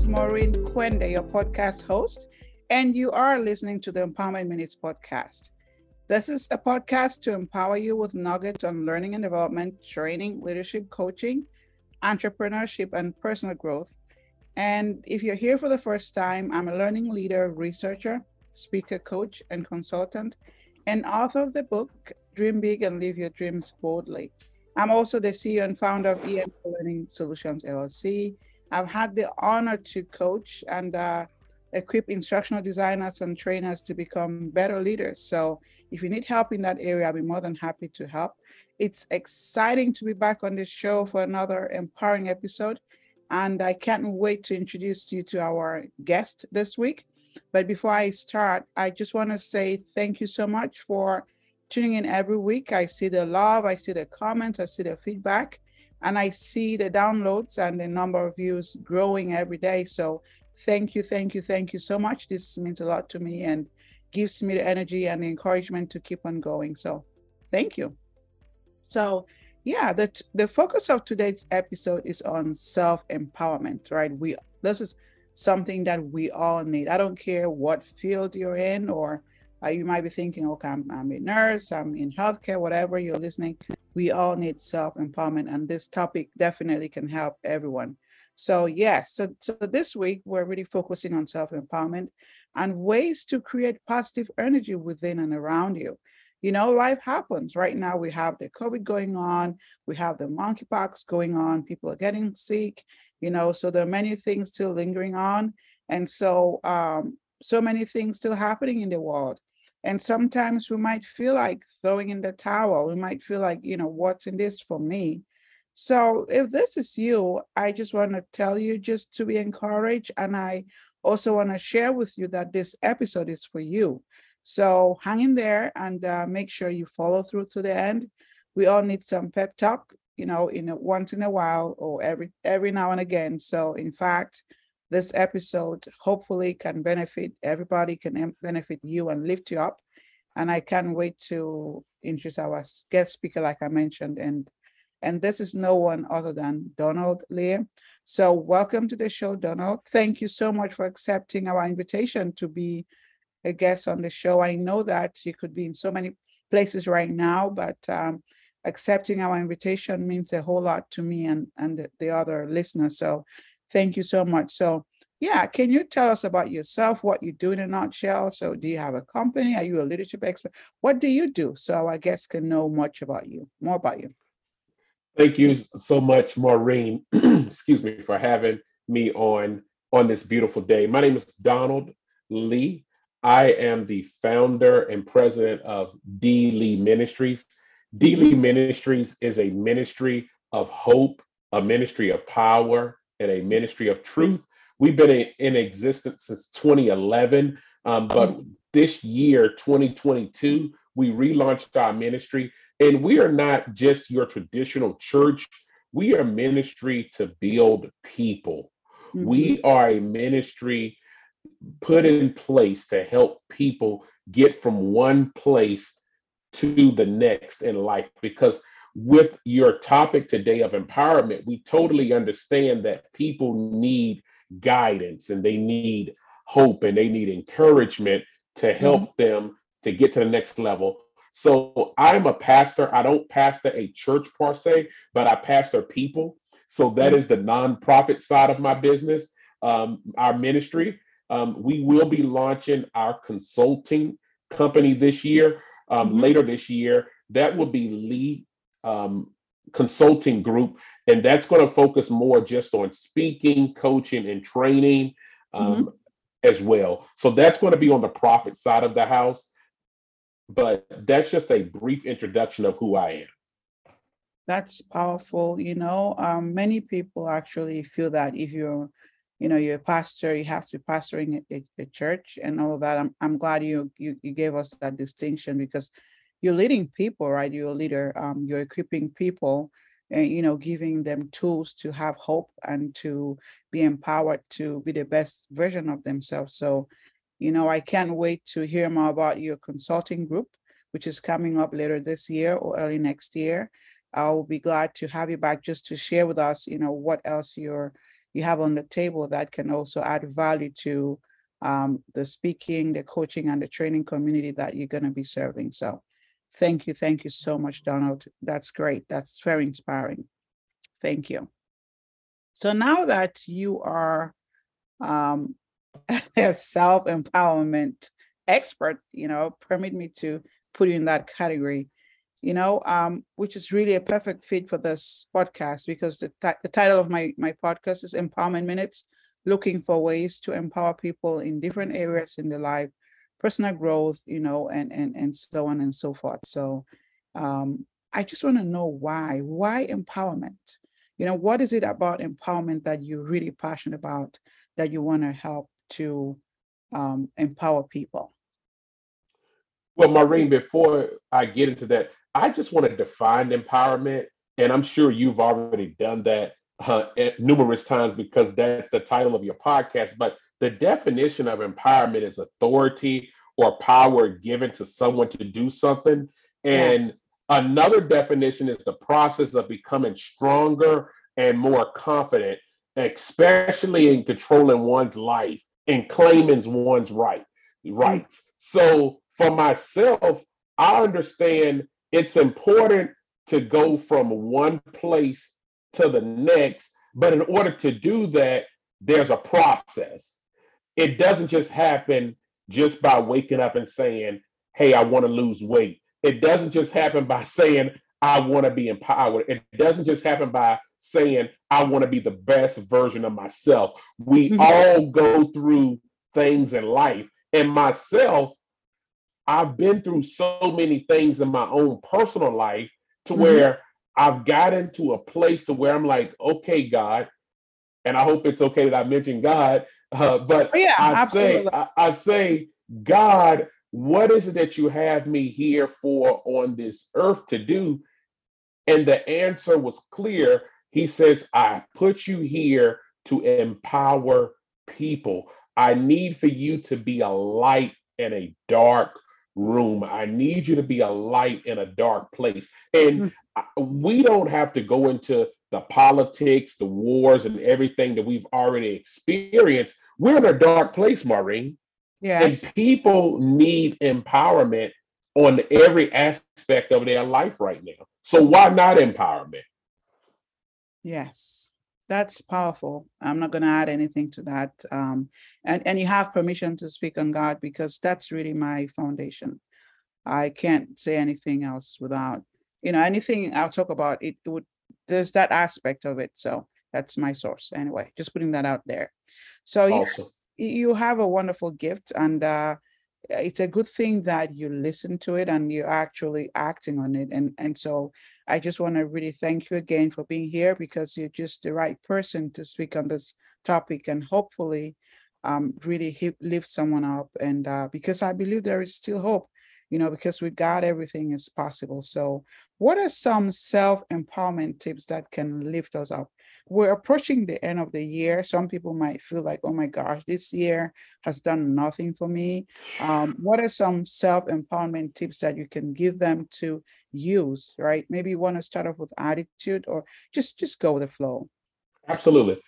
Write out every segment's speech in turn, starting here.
is Maureen Quende, your podcast host, and you are listening to the Empowerment Minutes podcast. This is a podcast to empower you with nuggets on learning and development, training, leadership, coaching, entrepreneurship, and personal growth. And if you're here for the first time, I'm a learning leader, researcher, speaker, coach, and consultant, and author of the book Dream Big and Live Your Dreams Boldly. I'm also the CEO and founder of EM Learning Solutions LLC. I've had the honor to coach and uh, equip instructional designers and trainers to become better leaders. So if you need help in that area, I'll be more than happy to help. It's exciting to be back on this show for another empowering episode. And I can't wait to introduce you to our guest this week. But before I start, I just want to say thank you so much for tuning in every week. I see the love, I see the comments, I see the feedback, and I see the downloads and the number of views growing every day. So thank you, thank you, thank you so much. This means a lot to me and gives me the energy and the encouragement to keep on going. So thank you. So yeah, the the focus of today's episode is on self-empowerment, right? We this is something that we all need. I don't care what field you're in or uh, you might be thinking, okay, I'm, I'm, a nurse, I'm in healthcare, whatever you're listening. We all need self empowerment, and this topic definitely can help everyone. So, yes, so, so this week we're really focusing on self empowerment and ways to create positive energy within and around you. You know, life happens. Right now, we have the COVID going on, we have the monkeypox going on, people are getting sick, you know, so there are many things still lingering on. And so, um, so many things still happening in the world. And sometimes we might feel like throwing in the towel. We might feel like, you know, what's in this for me? So if this is you, I just want to tell you just to be encouraged. And I also want to share with you that this episode is for you. So hang in there and uh, make sure you follow through to the end. We all need some pep talk, you know, in a, once in a while or every every now and again. So in fact, this episode hopefully can benefit everybody, can benefit you and lift you up. And I can't wait to introduce our guest speaker, like I mentioned. And and this is no one other than Donald Lear. So welcome to the show, Donald. Thank you so much for accepting our invitation to be a guest on the show. I know that you could be in so many places right now, but um, accepting our invitation means a whole lot to me and, and the, the other listeners. So Thank you so much. So, yeah, can you tell us about yourself, what you do in a nutshell? So, do you have a company? Are you a leadership expert? What do you do so our guests can know much about you, more about you? Thank you so much, Maureen. Excuse me for having me on on this beautiful day. My name is Donald Lea. I am the founder and president of D Lea Ministries. D Lea Ministries is a ministry of hope, a ministry of power, and a ministry of truth. We've been in, in existence since 2011, um, but this year, 2022, we relaunched our ministry. And we are not just your traditional church, we are ministry to build people. Mm-hmm. We are a ministry put in place to help people get from one place to the next in life because with your topic today of empowerment, we totally understand that people need guidance and they need hope and they need encouragement to help mm-hmm. them to get to the next level. So I'm a pastor. I don't pastor a church per se, but I pastor people. So that mm-hmm. is the nonprofit side of my business, um, our ministry. Um, we will be launching our consulting company this year, um, mm-hmm. later this year. That will be Lea um, consulting group, and that's going to focus more just on speaking, coaching, and training um, mm-hmm. as well. So that's going to be on the profit side of the house. But that's just a brief introduction of who I am. That's powerful. You know, um, many people actually feel that if you're you know you're a pastor you have to be pastoring a, a, church and all of that i'm, I'm glad you, you you gave us that distinction because you're leading people, right? You're a leader. Um, you're equipping people, and you know, giving them tools to have hope and to be empowered to be the best version of themselves. So, you know, I can't wait to hear more about your consulting group, which is coming up later this year or early next year. I'll be glad to have you back just to share with us, you know, what else you're you have on the table that can also add value to um, the speaking, the coaching, and the training community that you're going to be serving. So, thank you, thank you so much, Donald. That's great. That's very inspiring. Thank you. So now that you are um, a self empowerment expert, you know, permit me to put you in that category, you know, um, which is really a perfect fit for this podcast because the, t- the title of my, my podcast is Empowerment Minutes, looking for ways to empower people in different areas in their life, personal growth, you know, and, and, and so on and so forth. So um, I just want to know why, why empowerment? You know, what is it about empowerment that you're really passionate about that you want to help to um, empower people? Well, Maureen, before I get into that, I just want to define empowerment. And I'm sure you've already done that uh, numerous times because that's the title of your podcast. But the definition of empowerment is authority or power given to someone to do something. And yeah. another definition is the process of becoming stronger and more confident, especially in controlling one's life and claiming one's right rights. So for myself, I understand it's important to go from one place to the next. But in order to do that, there's a process. It doesn't just happen just by waking up and saying, Hey, I want to lose weight. It doesn't just happen by saying, I want to be empowered. It doesn't just happen by saying, I want to be the best version of myself. We mm-hmm. all go through things in life. And myself, I've been through so many things in my own personal life to mm-hmm. where I've gotten to a place to where I'm like, okay, God, and I hope it's okay that I mention God, uh, but oh, yeah, I say, I, I say, God, what is it that you have me here for on this earth to do? And the answer was clear. He says, I put you here to empower people. I need for you to be a light in a dark room. I need you to be a light in a dark place. And mm-hmm. we don't have to go into the politics, the wars, and everything that we've already experienced. We're in a dark place, Maureen. Yes. And people need empowerment on every aspect of their life right now. So why not empowerment? Yes. That's powerful. I'm not going to add anything to that. Um, and, and you have permission to speak on God because that's really my foundation. I can't say anything else without, you know, anything I'll talk about, it would, there's that aspect of it. So that's my source. Anyway, just putting that out there. So awesome. you, you have a wonderful gift and uh, it's a good thing that you listen to it and you're actually acting on it. And, and so I just want to really thank you again for being here because you're just the right person to speak on this topic and hopefully um, really lift someone up. And uh, because I believe there is still hope, you know, because with God, everything is possible. So, what are some self empowerment tips that can lift us up? We're approaching the end of the year. Some people might feel like, oh my gosh, this year has done nothing for me. Um, what are some self empowerment tips that you can give them to use, right? Maybe you want to start off with attitude or just just go with the flow. Absolutely.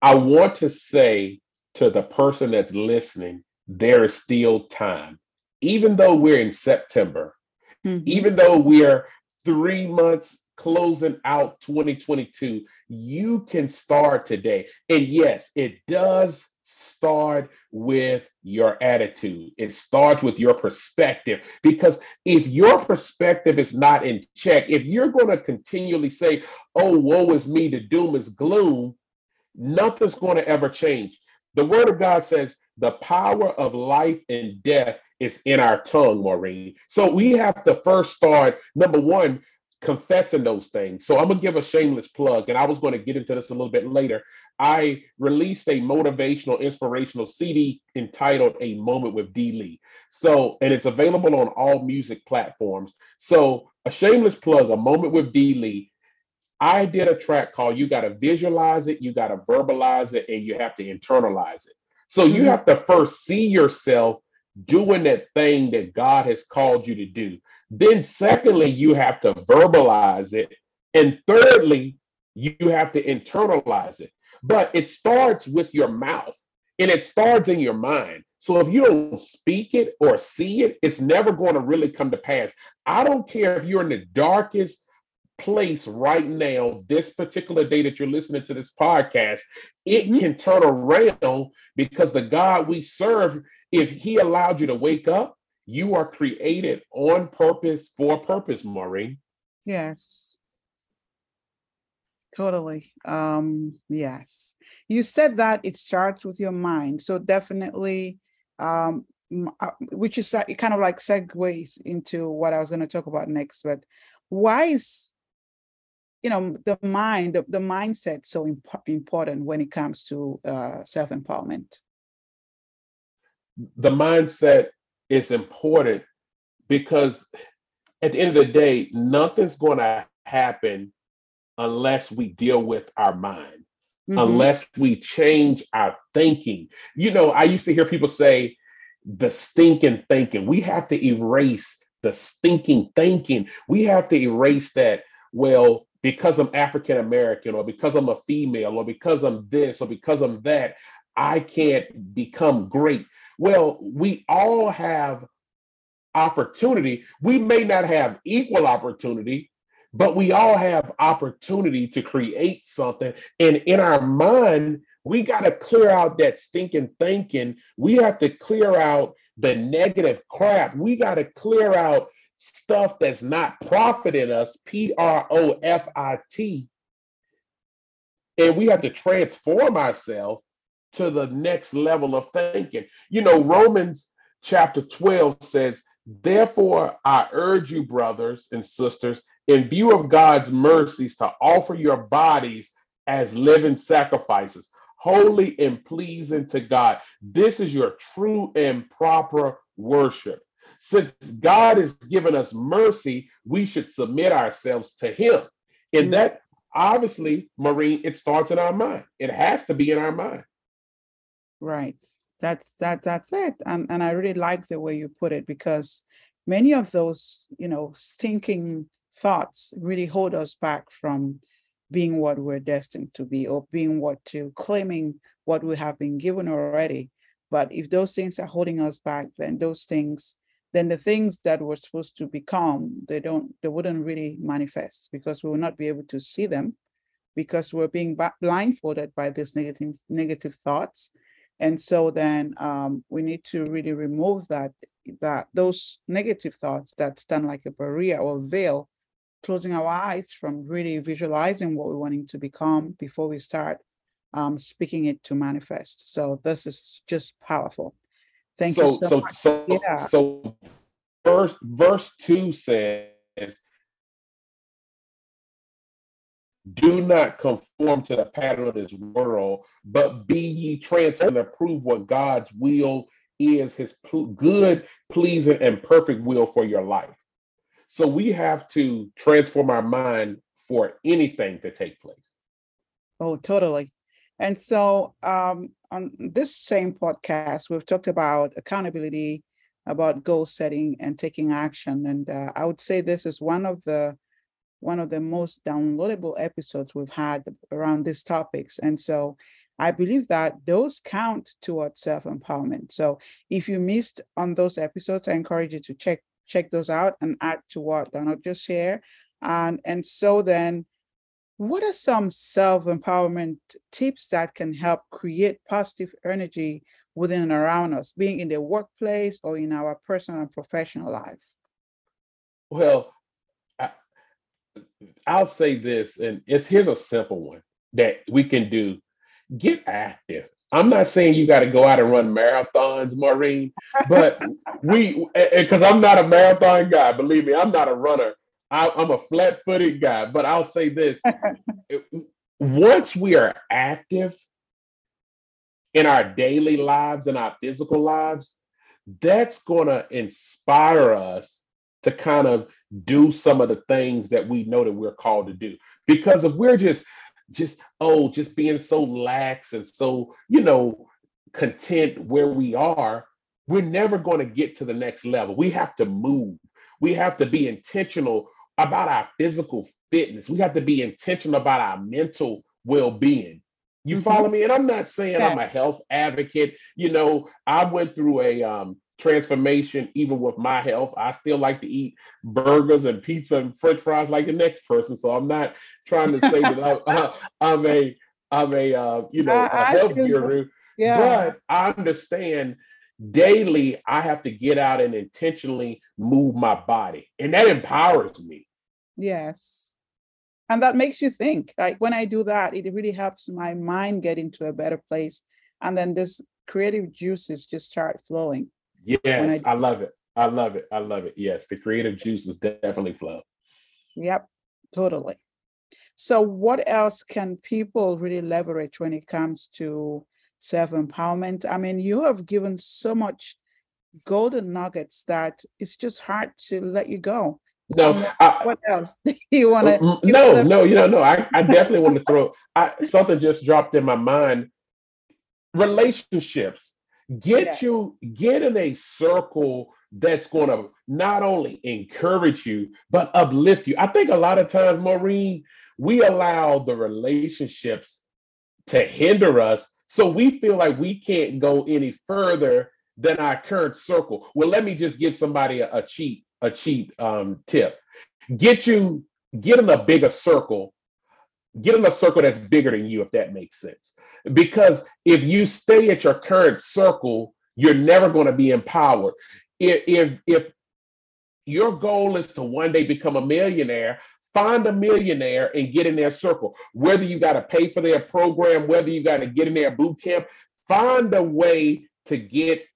I want to say to the person that's listening, there is still time. Even though we're in September, mm-hmm. even though we're three months closing out 2022, you can start today. And yes, it does start with your attitude. It starts with your perspective. Because if your perspective is not in check, if you're going to continually say, oh, woe is me, the doom is gloom, nothing's going to ever change. The word of God says the power of life and death is in our tongue, Maureen. So we have to first start, number one, confessing those things. So I'm going to give a shameless plug, and I was going to get into this a little bit later. I released a motivational, inspirational CD entitled A Moment with D. Lea. So, and it's available on all music platforms. So, a shameless plug, A Moment with D. Lea. I did a track called You Got to Visualize It, You Got to Verbalize It, and You Have to Internalize It. So, you mm-hmm. have to first see yourself doing that thing that God has called you to do. Then, secondly, you have to verbalize it. And thirdly, you have to internalize it. But it starts with your mouth and it starts in your mind. So if you don't speak it or see it, it's never going to really come to pass. I don't care if you're in the darkest place right now, this particular day that you're listening to this podcast, it mm-hmm. can turn around because the God we serve, if He allowed you to wake up, you are created on purpose for purpose, Maureen. Yes. Totally. Um, yes. You said that it starts with your mind. So definitely um uh, which is it kind of like segues into what I was going to talk about next. But why is you know the mind the, the mindset so imp- important when it comes to uh, self-empowerment. The mindset is important because at the end of the day nothing's going to happen unless we deal with our mind mm-hmm. unless we change our thinking. You know i used to hear people say the stinking thinking. We have to erase the stinking thinking. We have to erase that well because I'm African American or because I'm a female or because I'm this or because I'm that, I can't become great. Well, we all have opportunity. We may not have equal opportunity, but we all have opportunity to create something. And in our mind, we got to clear out that stinking thinking. We have to clear out the negative crap. We got to clear out stuff that's not profiting us, P R O F I T. And we have to transform ourselves to the next level of thinking. You know, Romans chapter 12 says, Therefore, I urge you, brothers and sisters, in view of God's mercies, to offer your bodies as living sacrifices, holy and pleasing to God. This is your true and proper worship. Since God has given us mercy, we should submit ourselves to Him. And mm. that obviously, Maureen, it starts in our mind. It has to be in our mind. Right. That's that that's it. And and I really like the way you put it because many of those, you know, thinking thoughts really hold us back from being what we're destined to be or being what to claiming what we have been given already. But if those things are holding us back, then those things then the things that we're supposed to become, they don't, they wouldn't really manifest because we will not be able to see them because we're being blindfolded by these negative negative thoughts. And so then um, we need to really remove that that those negative thoughts that stand like a barrier or veil, closing our eyes from really visualizing what we're wanting to become before we start um, speaking it to manifest. So this is just powerful. Thank so, you so, so much. So, yeah. so verse, verse 2 says, Do not conform to the pattern of this world, but be ye transformed and prove what God's will is, his good, pleasing, and perfect will for your life. So we have to transform our mind for anything to take place. Oh, totally. And so um, on this same podcast, we've talked about accountability, about goal setting and taking action. And uh, I would say this is one of the one of the most downloadable episodes we've had around these topics. And so I believe that those count towards self-empowerment. So if you missed on those episodes, I encourage you to check check those out and add to what Donald just share. And and so then what are some self empowerment tips that can help create positive energy within and around us, being in the workplace or in our personal and professional life? Well, I, I'll say this, and it's here's a simple one that we can do get active. I'm not saying you got to go out and run marathons, Maureen, but we, because I'm not a marathon guy, believe me, I'm not a runner. I, am a flat footed guy, but I'll say this once we are active in our daily lives and our physical lives, that's going to inspire us to kind of do some of the things that we know that we're called to do. Because if we're just, just, oh, just being so lax and so, you know, content where we are, we're never going to get to the next level. We have to move. We have to be intentional about our physical fitness. We got to be intentional about our mental well-being. You mm-hmm. follow me? And I'm not saying yeah. I'm a health advocate. You know, I went through a um, transformation even with my health. I still like to eat burgers and pizza and French fries like the next person. So I'm not trying to say that I'm, I'm, a I'm a uh, you know a health guru. Yeah. But I understand daily I have to get out and intentionally move my body, and that empowers me. Yes. And that makes you think. Like when I do that, it really helps my mind get into a better place. And then this creative juices just start flowing. Yes, I, I love it. I love it. I love it. Yes, the creative juices definitely flow. Yep, totally. So, what else can people really leverage when it comes to self empowerment? I mean, you have given so much golden nuggets that it's just hard to let you go. No, um, I, what else do you want to? Mm, no, no, you know, no. I, I definitely want to throw. I something just dropped in my mind. Relationships. Get yeah. you get in a circle that's going to not only encourage you but uplift you. I think a lot of times, Maureen, we allow the relationships to hinder us, so we feel like we can't go any further than our current circle. Well, let me just give somebody a, a cheat a cheat um, tip. Get you get in a bigger circle. Get in a circle that's bigger than you, if that makes sense. Because if you stay at your current circle, you're never going to be empowered. If, if if your goal is to one day become a millionaire, find a millionaire and get in their circle. Whether you got to pay for their program, whether you got to get in their boot camp, find a way to get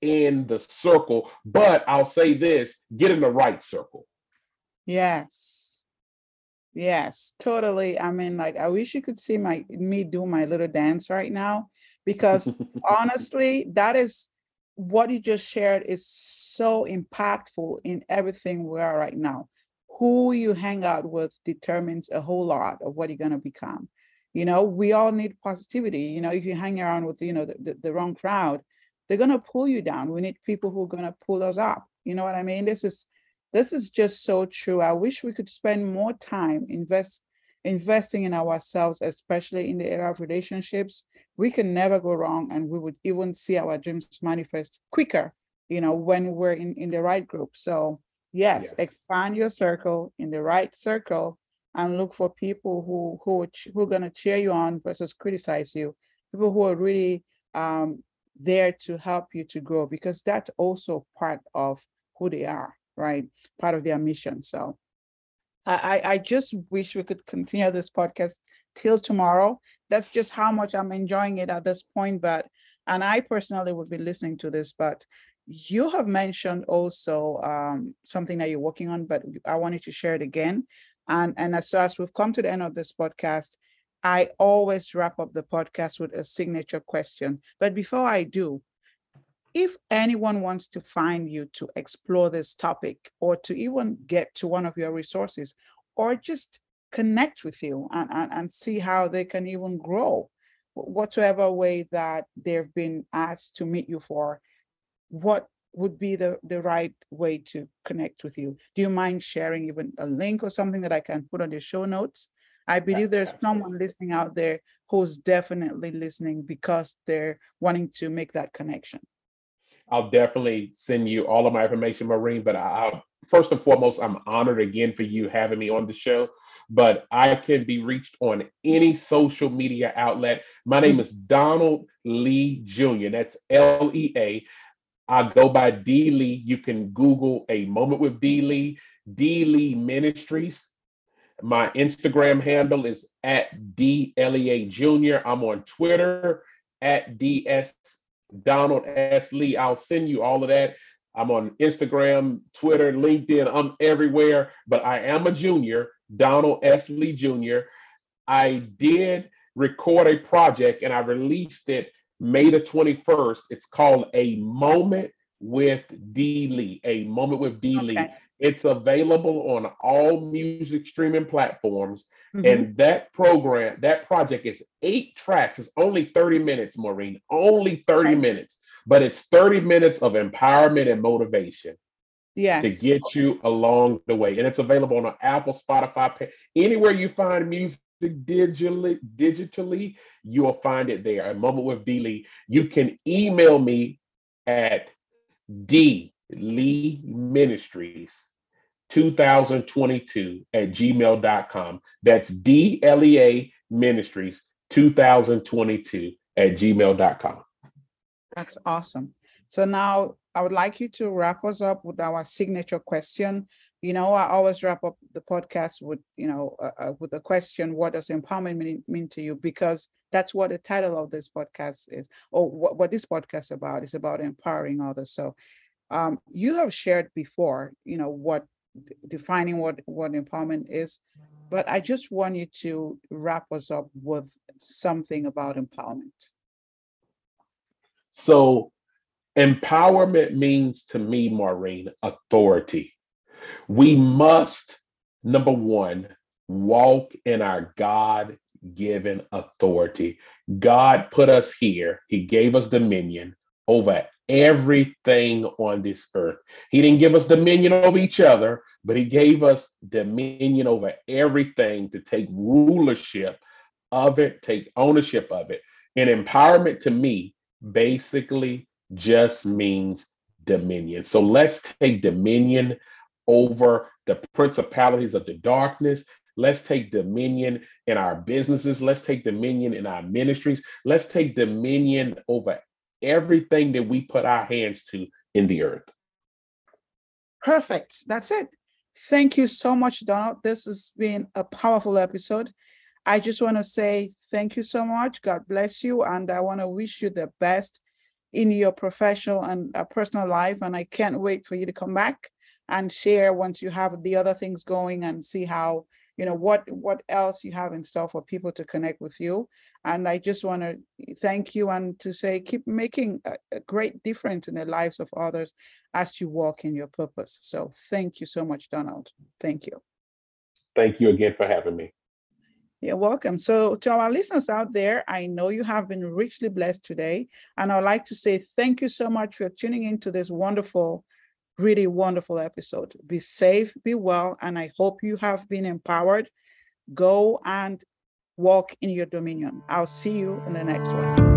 in the circle. But I'll say this get in the right circle. Yes. Yes, totally. I mean, like I wish you could see my me do my little dance right now because honestly, that is what you just shared is so impactful in everything we are right now. Who you hang out with determines a whole lot of what you're going to become. You know, we all need positivity. You know, if you hang around with, you know, the, the, the wrong crowd, they're going to pull you down. We need people who are going to pull us up. You know what I mean? This is this is just so true. I wish we could spend more time invest investing in ourselves, especially in the area of relationships. We can never go wrong, and we would even see our dreams manifest quicker. You know, when we're in in the right group. So yes, yeah. expand your circle in the right circle, and look for people who who who are going to cheer you on versus criticize you. People who are really um, there to help you to grow because that's also part of who they are, right? Part of their mission. So I, I just wish we could continue this podcast till tomorrow. That's just how much I'm enjoying it at this point. But and I personally would be listening to this, but you have mentioned also um, something that you're working on, but I wanted to share it again. And and as, so as we've come to the end of this podcast, I always wrap up the podcast with a signature question. But before I do, if anyone wants to find you to explore this topic or to even get to one of your resources or just connect with you and, and, and see how they can even grow, whatsoever way that they've been asked to meet you for, what would be the, the right way to connect with you? Do you mind sharing even a link or something that I can put on the show notes? I believe there's someone listening out there who's definitely listening because they're wanting to make that connection. I'll definitely send you all of my information, Maureen. But I, first and foremost, I'm honored again for you having me on the show. But I can be reached on any social media outlet. My name mm. is Donald Lea Jr. That's L E A. I go by D Lea. You can Google a moment with D Lea, D Lea Ministries. My Instagram handle is at DLEA Jr. I'm on Twitter at DS Donald S. Lea. I'll send you all of that. I'm on Instagram, Twitter, LinkedIn. I'm everywhere, but I am a junior, Donald S. Lea Jr. I did record a project and I released it May the 21st. It's called A Moment with D. Lea. A Moment with D. Okay. It's available on all music streaming platforms. Mm-hmm. And that program, that project is eight tracks. It's only 30 minutes, Maureen, only 30 minutes, but it's 30 minutes of empowerment and motivation. yes. to get you along the way. And it's available on Apple, Spotify, anywhere you find music digitally, digitally, you'll find it there. A moment with D Lea. You can email me at D Lea Ministries 2022 at gmail.com. That's D L E A Ministries 2022 at gmail.com. That's awesome. So now I would like you to wrap us up with our signature question. You know, I always wrap up the podcast with, you know, uh, uh, with a question, what does empowerment mean, mean, to you? Because that's what the title of this podcast is, or what, what this podcast is about. is about empowering others. So um, you have shared before, you know, what defining what, what empowerment is, but I just want you to wrap us up with something about empowerment. So empowerment means to me, Maureen, authority. We must, number one, walk in our God given authority. God put us here, He gave us dominion over everything on this earth. He didn't give us dominion over each other, but He gave us dominion over everything to take rulership of it, take ownership of it. And empowerment to me basically just means dominion. So let's take dominion over the principalities of the darkness. Let's take dominion in our businesses. Let's take dominion in our ministries. Let's take dominion over everything that we put our hands to in the earth. Perfect. That's it. Thank you so much, Donald. This has been a powerful episode. I just want to say thank you so much. God bless you. And I want to wish you the best in your professional and uh, personal life. And I can't wait for you to come back and share once you have the other things going and see how you know what what else you have in store for people to connect with you and i just want to thank you and to say keep making a, a, great difference in the lives of others as you walk in your purpose so thank you so much donald thank you thank you again for having me you're welcome. So, to our listeners out there, I know you have been richly blessed today. And I'd like to say thank you so much for tuning into this wonderful really wonderful episode. Be safe, be well, and I hope you have been empowered. Go and walk in your dominion. I'll see you in the next one.